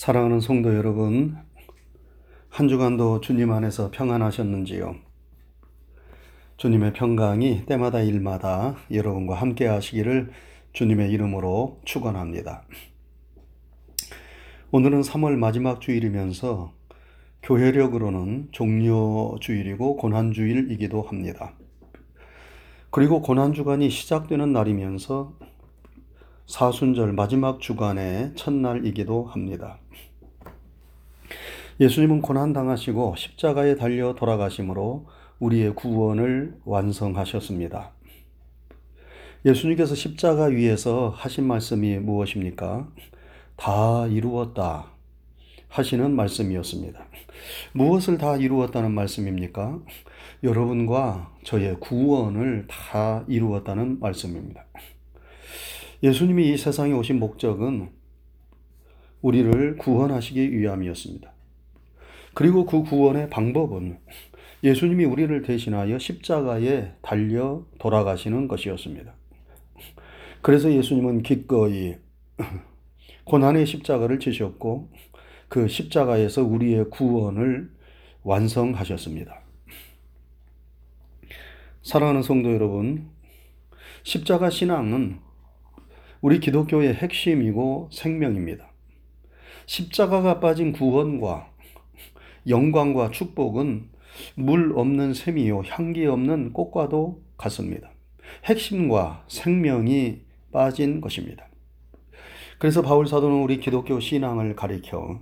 사랑하는 성도 여러분, 한 주간도 주님 안에서 평안하셨는지요? 주님의 평강이 때마다 일마다 여러분과 함께 하시기를 주님의 이름으로 축원합니다. 오늘은 3월 마지막 주일이면서 교회력으로는 종료 주일이고 고난 주일이기도 합니다. 그리고 고난 주간이 시작되는 날이면서 사순절 마지막 주간의 첫날이기도 합니다. 예수님은 고난당하시고 십자가에 달려 돌아가심으로 우리의 구원을 완성하셨습니다. 예수님께서 십자가 위에서 하신 말씀이 무엇입니까? 다 이루었다 하시는 말씀이었습니다. 무엇을 다 이루었다는 말씀입니까? 여러분과 저의 구원을 다 이루었다는 말씀입니다. 예수님이 이 세상에 오신 목적은 우리를 구원하시기 위함이었습니다. 그리고 그 구원의 방법은 예수님이 우리를 대신하여 십자가에 달려 돌아가시는 것이었습니다. 그래서 예수님은 기꺼이 고난의 십자가를 지셨고 그 십자가에서 우리의 구원을 완성하셨습니다. 사랑하는 성도 여러분, 십자가 신앙은 우리 기독교의 핵심이고 생명입니다. 십자가가 빠진 구원과 영광과 축복은 물 없는 샘이요 향기 없는 꽃과도 같습니다. 핵심과 생명이 빠진 것입니다. 그래서 바울 사도는 우리 기독교 신앙을 가리켜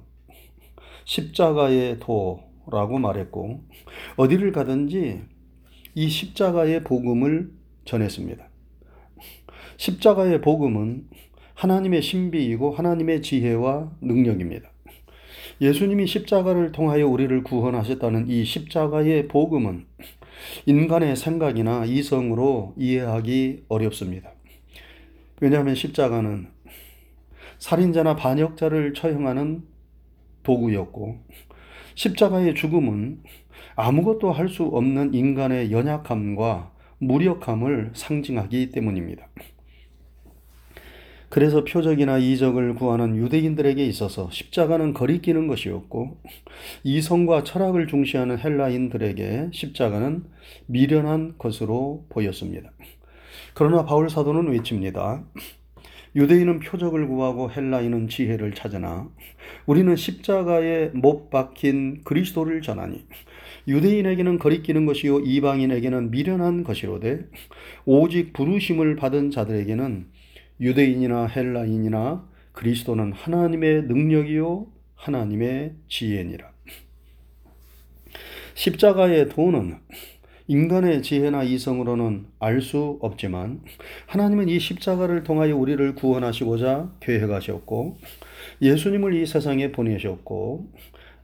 십자가의 도라고 말했고 어디를 가든지 이 십자가의 복음을 전했습니다. 십자가의 복음은 하나님의 신비이고 하나님의 지혜와 능력입니다. 예수님이 십자가를 통하여 우리를 구원하셨다는 이 십자가의 복음은 인간의 생각이나 이성으로 이해하기 어렵습니다. 왜냐하면 십자가는 살인자나 반역자를 처형하는 도구였고, 십자가의 죽음은 아무것도 할 수 없는 인간의 연약함과 무력함을 상징하기 때문입니다. 그래서 표적이나 이적을 구하는 유대인들에게 있어서 십자가는 거리끼는 것이었고 이성과 철학을 중시하는 헬라인들에게 십자가는 미련한 것으로 보였습니다. 그러나 바울 사도는 외칩니다. 유대인은 표적을 구하고 헬라인은 지혜를 찾으나 우리는 십자가에 못 박힌 그리스도를 전하니 유대인에게는 거리끼는 것이요 이방인에게는 미련한 것이로되 오직 부르심을 받은 자들에게는 유대인이나 헬라인이나 그리스도는 하나님의 능력이요 하나님의 지혜니라. 십자가의 도는 인간의 지혜나 이성으로는 알 수 없지만 하나님은 이 십자가를 통하여 우리를 구원하시고자 계획하셨고 예수님을 이 세상에 보내셨고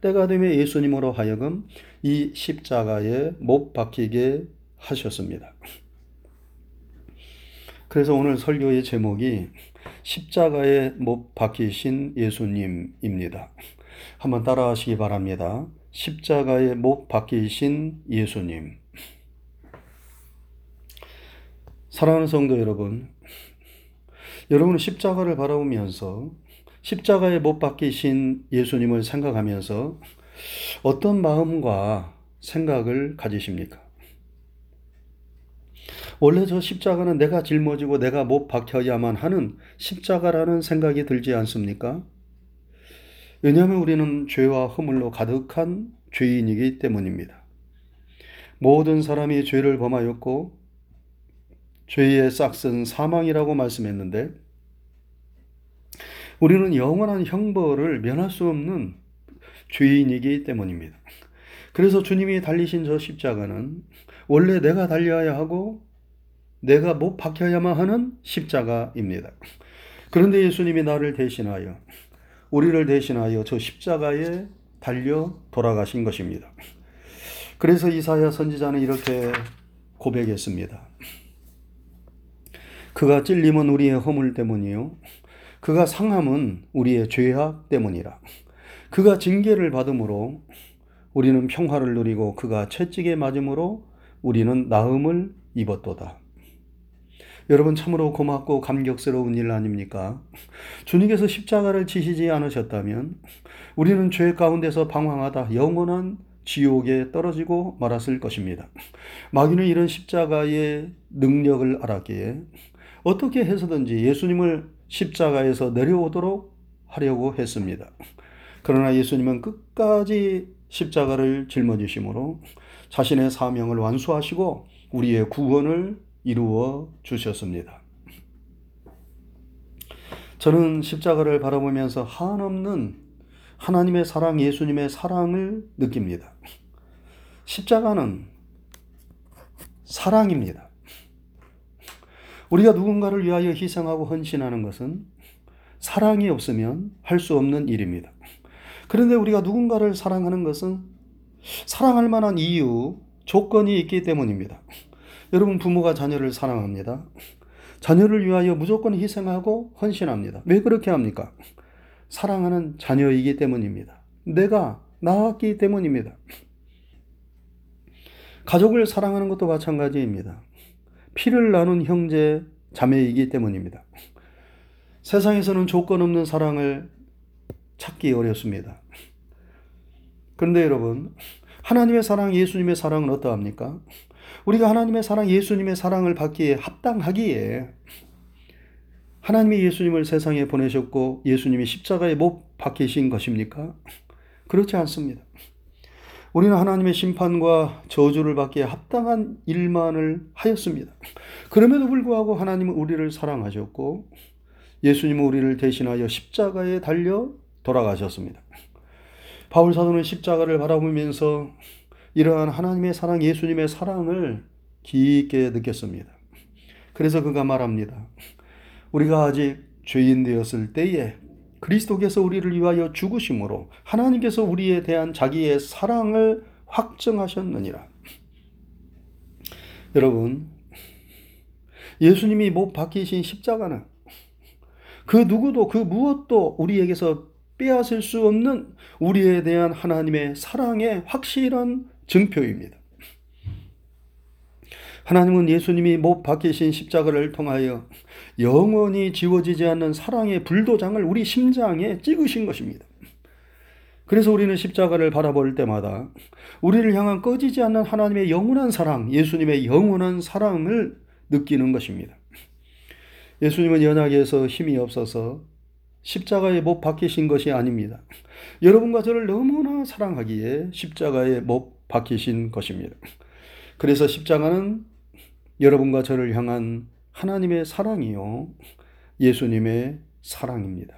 때가 되면 예수님으로 하여금 이 십자가에 못 박히게 하셨습니다. 그래서 오늘 설교의 제목이 십자가에 못 박히신 예수님입니다. 한번 따라하시기 바랍니다. 십자가에 못 박히신 예수님. 사랑하는 성도 여러분, 여러분은 십자가를 바라보면서 십자가에 못 박히신 예수님을 생각하면서 어떤 마음과 생각을 가지십니까? 원래 저 십자가는 내가 짊어지고 내가 못 박혀야만 하는 십자가라는 생각이 들지 않습니까? 왜냐하면 우리는 죄와 허물로 가득한 죄인이기 때문입니다. 모든 사람이 죄를 범하였고 죄의 싹은 사망이라고 말씀했는데 우리는 영원한 형벌을 면할 수 없는 죄인이기 때문입니다. 그래서 주님이 달리신 저 십자가는 원래 내가 달려야 하고 내가 못 박혀야만 하는 십자가입니다. 그런데 예수님이 나를 대신하여 우리를 대신하여 저 십자가에 달려 돌아가신 것입니다. 그래서 이사야 선지자는 이렇게 고백했습니다. 그가 찔림은 우리의 허물 때문이요. 그가 상함은 우리의 죄악 때문이라. 그가 징계를 받음으로 우리는 평화를 누리고 그가 채찍에 맞음으로 우리는 나음을 입었도다. 여러분 참으로 고맙고 감격스러운 일 아닙니까? 주님께서 십자가를 지시지 않으셨다면 우리는 죄 가운데서 방황하다 영원한 지옥에 떨어지고 말았을 것입니다. 마귀는 이런 십자가의 능력을 알았기에 어떻게 해서든지 예수님을 십자가에서 내려오도록 하려고 했습니다. 그러나 예수님은 끝까지 십자가를 짊어지심으로 자신의 사명을 완수하시고 우리의 구원을 이루어 주셨습니다. 저는 십자가를 바라보면서 한없는 하나님의 사랑, 예수님의 사랑을 느낍니다. 십자가는 사랑입니다. 우리가 누군가를 위하여 희생하고 헌신하는 것은 사랑이 없으면 할 수 없는 일입니다. 그런데 우리가 누군가를 사랑하는 것은 사랑할 만한 이유, 조건이 있기 때문입니다. 여러분, 부모가 자녀를 사랑합니다. 자녀를 위하여 무조건 희생하고 헌신합니다. 왜 그렇게 합니까? 사랑하는 자녀이기 때문입니다. 내가 낳았기 때문입니다. 가족을 사랑하는 것도 마찬가지입니다. 피를 나눈 형제, 자매이기 때문입니다. 세상에서는 조건 없는 사랑을 찾기 어렵습니다. 그런데 여러분, 하나님의 사랑, 예수님의 사랑은 어떠합니까? 우리가 하나님의 사랑, 예수님의 사랑을 받기에 합당하기에 하나님이 예수님을 세상에 보내셨고 예수님이 십자가에 못 박히신 것입니까? 그렇지 않습니다. 우리는 하나님의 심판과 저주를 받기에 합당한 일만을 하였습니다. 그럼에도 불구하고 하나님은 우리를 사랑하셨고 예수님은 우리를 대신하여 십자가에 달려 돌아가셨습니다. 바울 사도는 십자가를 바라보면서 이러한 하나님의 사랑, 예수님의 사랑을 깊게 느꼈습니다. 그래서 그가 말합니다. 우리가 아직 죄인 되었을 때에 그리스도께서 우리를 위하여 죽으심으로 하나님께서 우리에 대한 자기의 사랑을 확정하셨느니라. 여러분, 예수님이 못 박히신 십자가는 그 누구도 그 무엇도 우리에게서 빼앗을 수 없는 우리에 대한 하나님의 사랑의 확실한 증표입니다. 하나님은 예수님이 못 박히신 십자가를 통하여 영원히 지워지지 않는 사랑의 불도장을 우리 심장에 찍으신 것입니다. 그래서 우리는 십자가를 바라볼 때마다 우리를 향한 꺼지지 않는 하나님의 영원한 사랑, 예수님의 영원한 사랑을 느끼는 것입니다. 예수님은 연약해서 힘이 없어서 십자가에 못 박히신 것이 아닙니다. 여러분과 저를 너무나 사랑하기에 십자가에 못 박히신 것입니다. 그래서 십자가는 여러분과 저를 향한 하나님의 사랑이요. 예수님의 사랑입니다.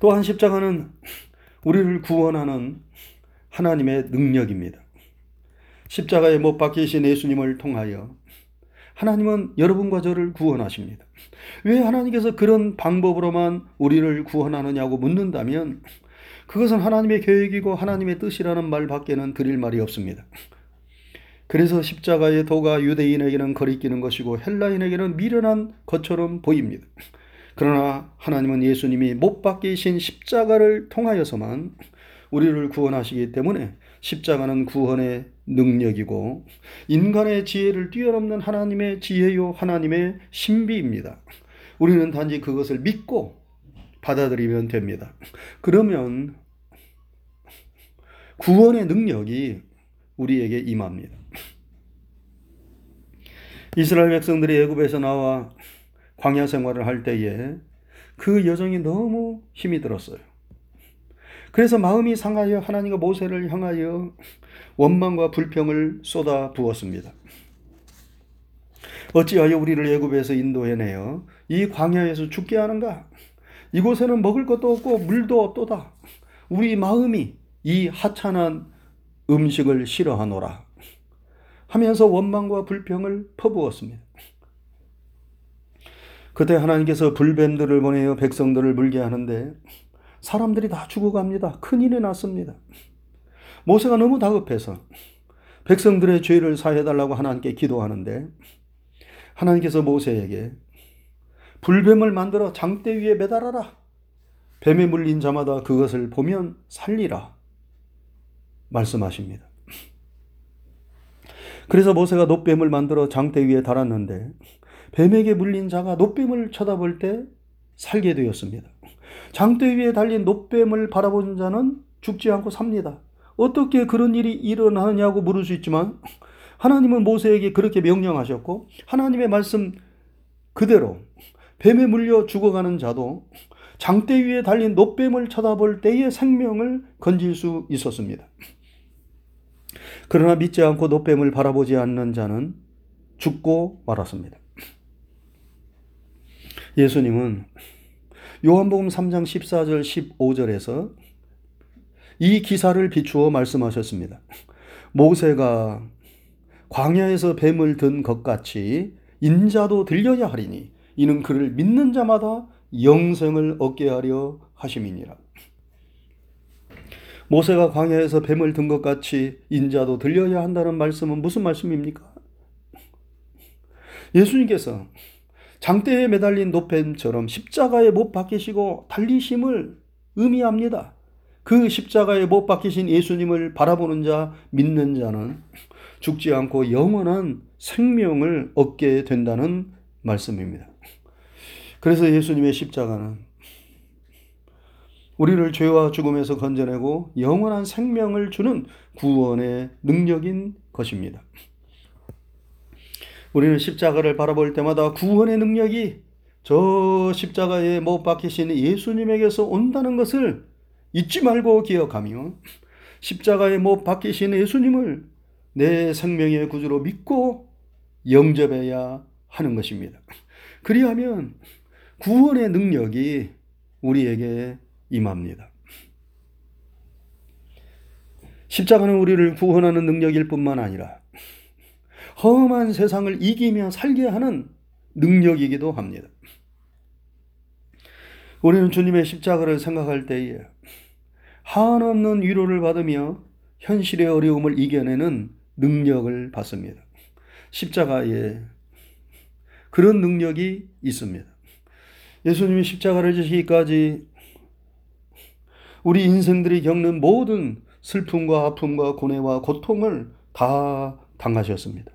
또한 십자가는 우리를 구원하는 하나님의 능력입니다. 십자가에 못 박히신 예수님을 통하여 하나님은 여러분과 저를 구원하십니다. 왜 하나님께서 그런 방법으로만 우리를 구원하느냐고 묻는다면 그것은 하나님의 계획이고 하나님의 뜻이라는 말 밖에는 드릴 말이 없습니다. 그래서 십자가의 도가 유대인에게는 거리끼는 것이고 헬라인에게는 미련한 것처럼 보입니다. 그러나 하나님은 예수님이 못 박히신 십자가를 통하여서만 우리를 구원하시기 때문에 십자가는 구원의 능력이고 인간의 지혜를 뛰어넘는 하나님의 지혜요 하나님의 신비입니다. 우리는 단지 그것을 믿고 받아들이면 됩니다. 그러면 구원의 능력이 우리에게 임합니다. 이스라엘 백성들이 애굽에서 나와 광야 생활을 할 때에 그 여정이 너무 힘이 들었어요. 그래서 마음이 상하여 하나님과 모세를 향하여 원망과 불평을 쏟아 부었습니다. 어찌하여 우리를 애굽에서 인도해내어 이 광야에서 죽게 하는가? 이곳에는 먹을 것도 없고 물도 없도다. 우리 마음이 이 하찮은 음식을 싫어하노라. 하면서 원망과 불평을 퍼부었습니다. 그때 하나님께서 불뱀들을 보내어 백성들을 물게 하는데 사람들이 다 죽어갑니다. 큰일이 났습니다. 모세가 너무 다급해서 백성들의 죄를 사해달라고 하나님께 기도하는데 하나님께서 모세에게 불뱀을 만들어 장대 위에 매달아라. 뱀에 물린 자마다 그것을 보면 살리라. 말씀하십니다. 그래서 모세가 노뱀을 만들어 장대 위에 달았는데 뱀에게 물린 자가 노뱀을 쳐다볼 때 살게 되었습니다. 장대 위에 달린 노뱀을 바라보는 자는 죽지 않고 삽니다. 어떻게 그런 일이 일어나느냐고 물을 수 있지만 하나님은 모세에게 그렇게 명령하셨고 하나님의 말씀 그대로 뱀에 물려 죽어가는 자도 장대 위에 달린 노뱀을 쳐다볼 때의 생명을 건질 수 있었습니다. 그러나 믿지 않고 노뱀을 바라보지 않는 자는 죽고 말았습니다. 예수님은 요한복음 3장 14절 15절에서 이 기사를 비추어 말씀하셨습니다. 모세가 광야에서 뱀을 든 것 같이 인자도 들려야 하리니 이는 그를 믿는 자마다 영생을 얻게 하려 하심이니라. 모세가 광야에서 뱀을 든 것 같이 인자도 들려야 한다는 말씀은 무슨 말씀입니까? 예수님께서 장대에 매달린 노뱀처럼 십자가에 못 박히시고 달리심을 의미합니다. 그 십자가에 못 박히신 예수님을 바라보는 자, 믿는 자는 죽지 않고 영원한 생명을 얻게 된다는 말씀입니다. 그래서 예수님의 십자가는 우리를 죄와 죽음에서 건져내고 영원한 생명을 주는 구원의 능력인 것입니다. 우리는 십자가를 바라볼 때마다 구원의 능력이 저 십자가에 못 박히신 예수님에게서 온다는 것을 잊지 말고 기억하며 십자가에 못 박히신 예수님을 내 생명의 구주로 믿고 영접해야 하는 것입니다. 그리하면 구원의 능력이 우리에게 임합니다. 십자가는 우리를 구원하는 능력일 뿐만 아니라 험한 세상을 이기며 살게 하는 능력이기도 합니다. 우리는 주님의 십자가를 생각할 때에 한없는 위로를 받으며 현실의 어려움을 이겨내는 능력을 받습니다. 십자가에 그런 능력이 있습니다. 예수님이 십자가를 지시기까지 우리 인생들이 겪는 모든 슬픔과 아픔과 고뇌와 고통을 다 당하셨습니다.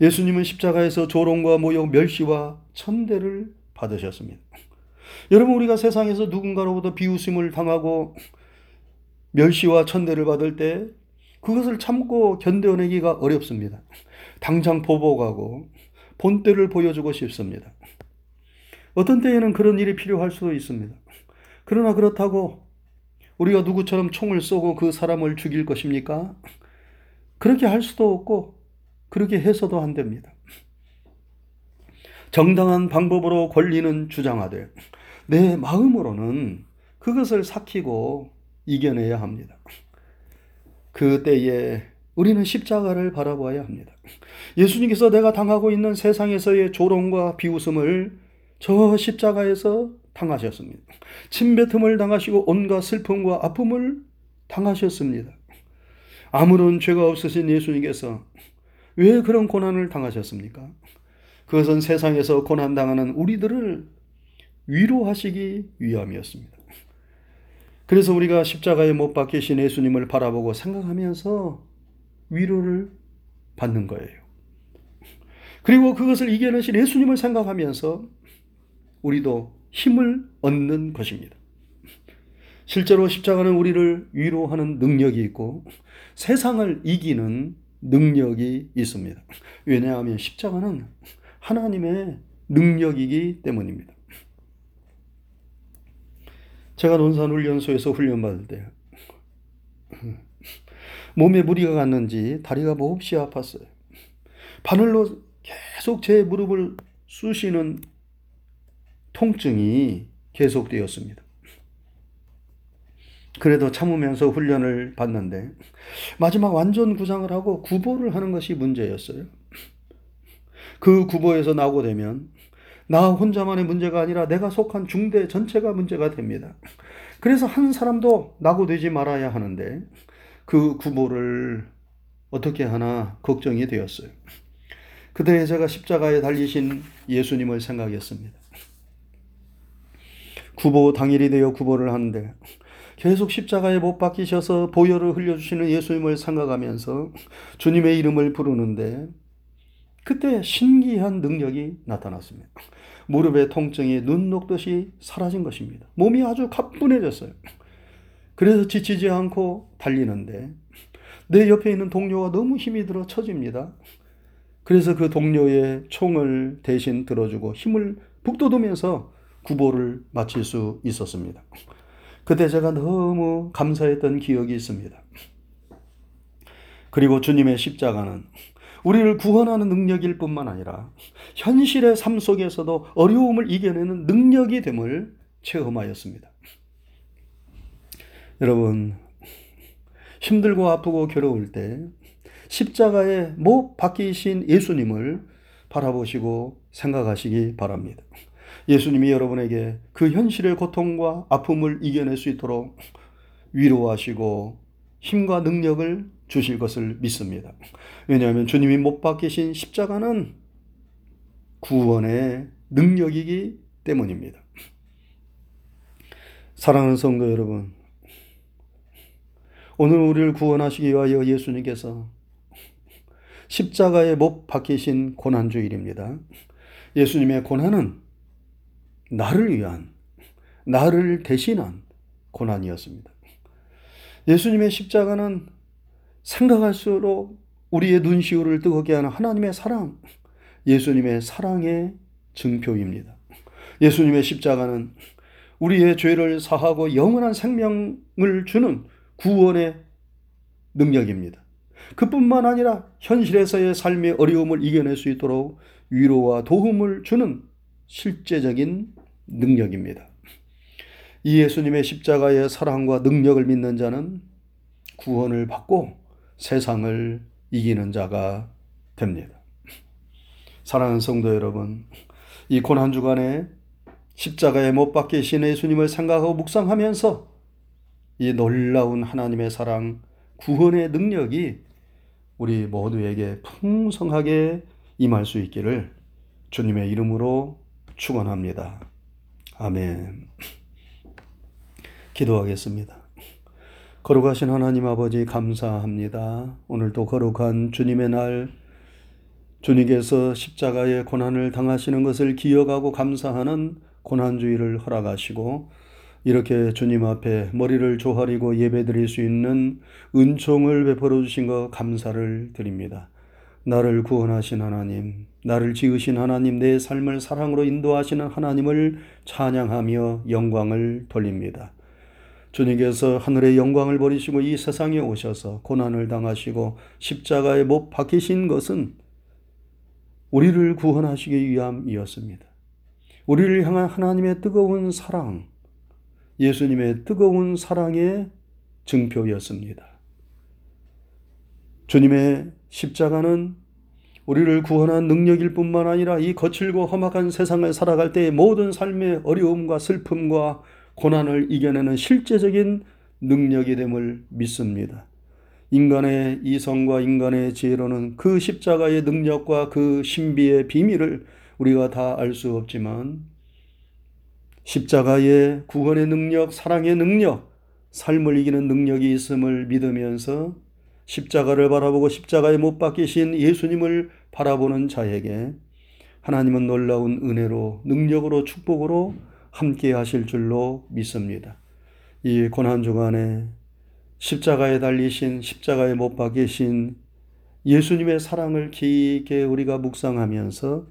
예수님은 십자가에서 조롱과 모욕, 멸시와 천대를 받으셨습니다. 여러분 우리가 세상에서 누군가로부터 비웃음을 당하고 멸시와 천대를 받을 때 그것을 참고 견뎌내기가 어렵습니다. 당장 보복하고 본때를 보여주고 싶습니다. 어떤 때에는 그런 일이 필요할 수도 있습니다. 그러나 그렇다고 우리가 누구처럼 총을 쏘고 그 사람을 죽일 것입니까? 그렇게 할 수도 없고 그렇게 해서도 안 됩니다. 정당한 방법으로 권리는 주장하되 내 마음으로는 그것을 삭히고 이겨내야 합니다. 그 때에 우리는 십자가를 바라봐야 합니다. 예수님께서 내가 당하고 있는 세상에서의 조롱과 비웃음을 저 십자가에서 당하셨습니다. 침뱉음을 당하시고 온갖 슬픔과 아픔을 당하셨습니다. 아무런 죄가 없으신 예수님께서 왜 그런 고난을 당하셨습니까? 그것은 세상에서 고난당하는 우리들을 위로하시기 위함이었습니다. 그래서 우리가 십자가에 못 박히신 예수님을 바라보고 생각하면서 위로를 받는 거예요. 그리고 그것을 이겨내신 예수님을 생각하면서 우리도 힘을 얻는 것입니다. 실제로 십자가는 우리를 위로하는 능력이 있고 세상을 이기는 능력이 있습니다. 왜냐하면 십자가는 하나님의 능력이기 때문입니다. 제가 논산훈련소에서 훈련받을 때 몸에 무리가 갔는지 다리가 몹시 아팠어요. 바늘로 계속 제 무릎을 쑤시는 통증이 계속되었습니다. 그래도 참으면서 훈련을 받는데 마지막 완전 구상을 하고 구보를 하는 것이 문제였어요. 그 구보에서 나오고 되면 나 혼자만의 문제가 아니라 내가 속한 중대 전체가 문제가 됩니다. 그래서 한 사람도 낙오되지 말아야 하는데 그 구보를 어떻게 하나 걱정이 되었어요. 그때 제가 십자가에 달리신 예수님을 생각했습니다. 구보 당일이 되어 구보를 하는데 계속 십자가에 못 박히셔서 보혈을 흘려주시는 예수님을 생각하면서 주님의 이름을 부르는데 그때 신기한 능력이 나타났습니다. 무릎의 통증이 눈 녹듯이 사라진 것입니다. 몸이 아주 가뿐해졌어요. 그래서 지치지 않고 달리는데 내 옆에 있는 동료가 너무 힘이 들어 처집니다. 그래서 그 동료의 총을 대신 들어주고 힘을 북돋우면서 구보를 마칠 수 있었습니다. 그때 제가 너무 감사했던 기억이 있습니다. 그리고 주님의 십자가는 우리를 구원하는 능력일 뿐만 아니라 현실의 삶 속에서도 어려움을 이겨내는 능력이 됨을 체험하였습니다. 여러분, 힘들고 아프고 괴로울 때 십자가에 못 박히신 예수님을 바라보시고 생각하시기 바랍니다. 예수님이 여러분에게 그 현실의 고통과 아픔을 이겨낼 수 있도록 위로하시고 힘과 능력을 주실 것을 믿습니다. 왜냐하면 주님이 못 박히신 십자가는 구원의 능력이기 때문입니다. 사랑하는 성도 여러분, 오늘 우리를 구원하시기 위하여 예수님께서 십자가에 못 박히신 고난주일입니다. 예수님의 고난은 나를 위한, 나를 대신한 고난이었습니다. 예수님의 십자가는 생각할수록 우리의 눈시울을 뜨겁게 하는 하나님의 사랑, 예수님의 사랑의 증표입니다. 예수님의 십자가는 우리의 죄를 사하고 영원한 생명을 주는 구원의 능력입니다. 그뿐만 아니라 현실에서의 삶의 어려움을 이겨낼 수 있도록 위로와 도움을 주는 실제적인 능력입니다. 이 예수님의 십자가의 사랑과 능력을 믿는 자는 구원을 받고 세상을 이기는 자가 됩니다. 사랑하는 성도 여러분, 이 고난 주간에 십자가에 못 박히신 예수님을 생각하고 묵상하면서 이 놀라운 하나님의 사랑, 구원의 능력이 우리 모두에게 풍성하게 임할 수 있기를 주님의 이름으로 축원합니다. 아멘. 기도하겠습니다. 거룩하신 하나님 아버지 감사합니다. 오늘도 거룩한 주님의 날 주님께서 십자가의 고난을 당하시는 것을 기억하고 감사하는 고난주의를 허락하시고 이렇게 주님 앞에 머리를 조아리고 예배드릴 수 있는 은총을 베풀어 주신 것 감사를 드립니다. 나를 구원하신 하나님, 나를 지으신 하나님, 내 삶을 사랑으로 인도하시는 하나님을 찬양하며 영광을 돌립니다. 주님께서 하늘의 영광을 버리시고 이 세상에 오셔서 고난을 당하시고 십자가에 못 박히신 것은 우리를 구원하시기 위함이었습니다. 우리를 향한 하나님의 뜨거운 사랑, 예수님의 뜨거운 사랑의 증표였습니다. 주님의 십자가는 우리를 구원한 능력일 뿐만 아니라 이 거칠고 험악한 세상을 살아갈 때의 모든 삶의 어려움과 슬픔과 고난을 이겨내는 실제적인 능력이 됨을 믿습니다. 인간의 이성과 인간의 지혜로는 그 십자가의 능력과 그 신비의 비밀을 우리가 다 알 수 없지만 십자가의 구원의 능력, 사랑의 능력, 삶을 이기는 능력이 있음을 믿으면서 십자가를 바라보고 십자가에 못 박히신 예수님을 바라보는 자에게 하나님은 놀라운 은혜로 능력으로 축복으로 함께 하실 줄로 믿습니다. 이 고난 주간에 십자가에 달리신 십자가에 못 박히신 예수님의 사랑을 깊게 우리가 묵상하면서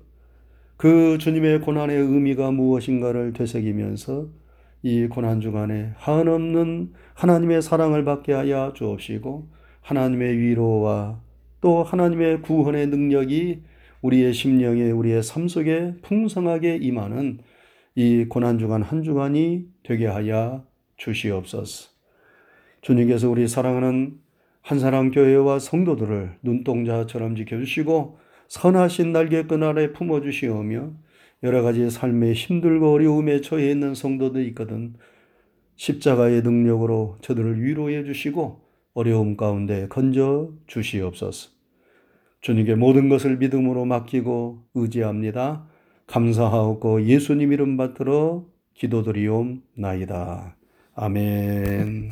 그 주님의 고난의 의미가 무엇인가를 되새기면서 이 고난 주간에 한없는 하나님의 사랑을 받게 하여 주옵시고 하나님의 위로와 또 하나님의 구원의 능력이 우리의 심령에 우리의 삶 속에 풍성하게 임하는 이 고난 주간 한 주간이 되게 하여 주시옵소서. 주님께서 우리 사랑하는 한사람 교회와 성도들을 눈동자처럼 지켜주시고 선하신 날개끈 아래 품어주시오며 여러 가지 삶의 힘들고 어려움에 처해 있는 성도도 있거든 십자가의 능력으로 저들을 위로해 주시고 어려움 가운데 건져 주시옵소서. 주님께 모든 것을 믿음으로 맡기고 의지합니다. 감사하고 예수님 이름 받들어 기도드리옵나이다. 아멘.